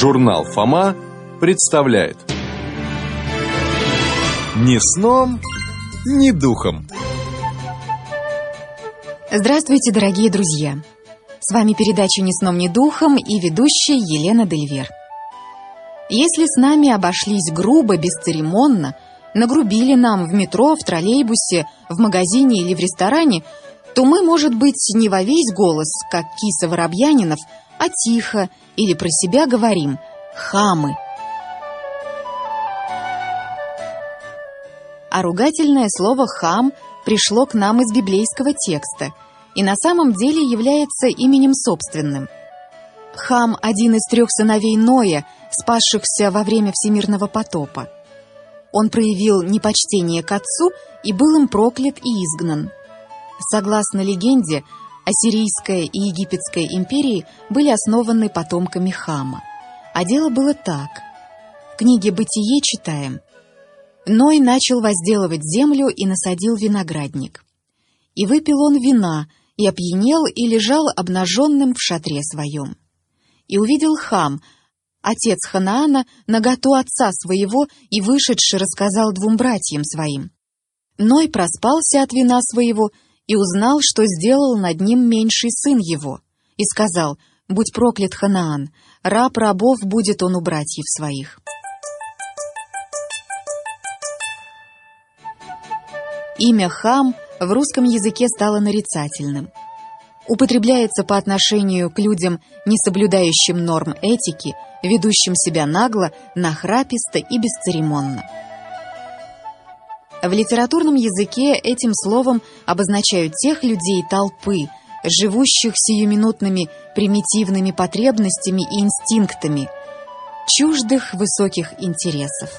Журнал «Фома» представляет Ни сном, ни духом Здравствуйте, дорогие друзья! С вами передача «Ни сном, ни духом» и ведущая Елена Дельвер. Если с нами обошлись грубо, бесцеремонно, нагрубили нам в метро, в троллейбусе, в магазине или в ресторане, то мы, может быть, не во весь голос, как киса Воробьянинов, а тихо или про себя говорим «хамы». А ругательное слово «хам» пришло к нам из библейского текста и на самом деле является именем собственным. Хам – один из трех сыновей Ноя, спасшихся во время всемирного потопа. Он проявил непочтение к отцу и был им проклят и изгнан. Согласно легенде, Ассирийская и Египетская империи были основаны потомками Хама. А дело было так. В книге «Бытие» читаем. Ной начал возделывать землю и насадил виноградник. И выпил он вина, и опьянел, и лежал обнаженным в шатре своем. И увидел Хам, отец Ханаана, наготу отца своего, и вышедший рассказал двум братьям своим. Ной проспался от вина своего, и узнал, что сделал над ним меньший сын его, и сказал, «Будь проклят Ханаан, раб рабов будет он у братьев своих». Имя Хам в русском языке стало нарицательным. Употребляется по отношению к людям, не соблюдающим норм этики, ведущим себя нагло, нахраписто и бесцеремонно. В литературном языке этим словом обозначают тех людей толпы, живущих сиюминутными примитивными потребностями и инстинктами, чуждых высоких интересов.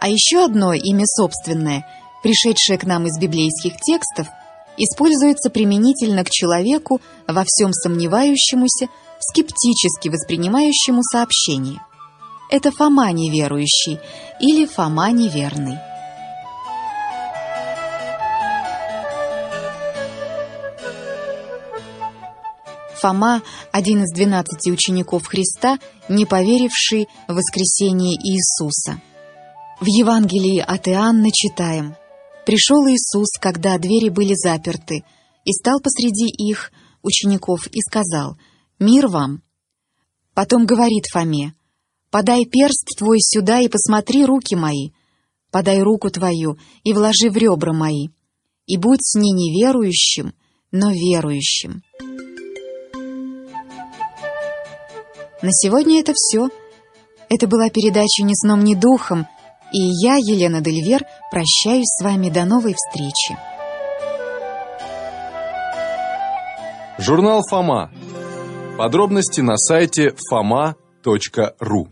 А еще одно имя собственное, пришедшее к нам из библейских текстов, используется применительно к человеку, во всем сомневающемуся, скептически воспринимающему сообщение. Это Фома неверующий или Фома неверный. Фома – один из двенадцати учеников Христа, не поверивший в воскресение Иисуса. В Евангелии от Иоанна читаем «Пришел Иисус, когда двери были заперты, и стал посреди их, учеников, и сказал – Мир вам!» Потом говорит Фоме, «Подай перст твой сюда и посмотри руки мои. Подай руку твою и вложи в ребра мои. И будь с не неверующим, но верующим». На сегодня это все. Это была передача «Ни сном, ни духом», и я, Елена Дельвер, прощаюсь с вами до новой встречи. Журнал «Фома» Подробности на сайте foma.ru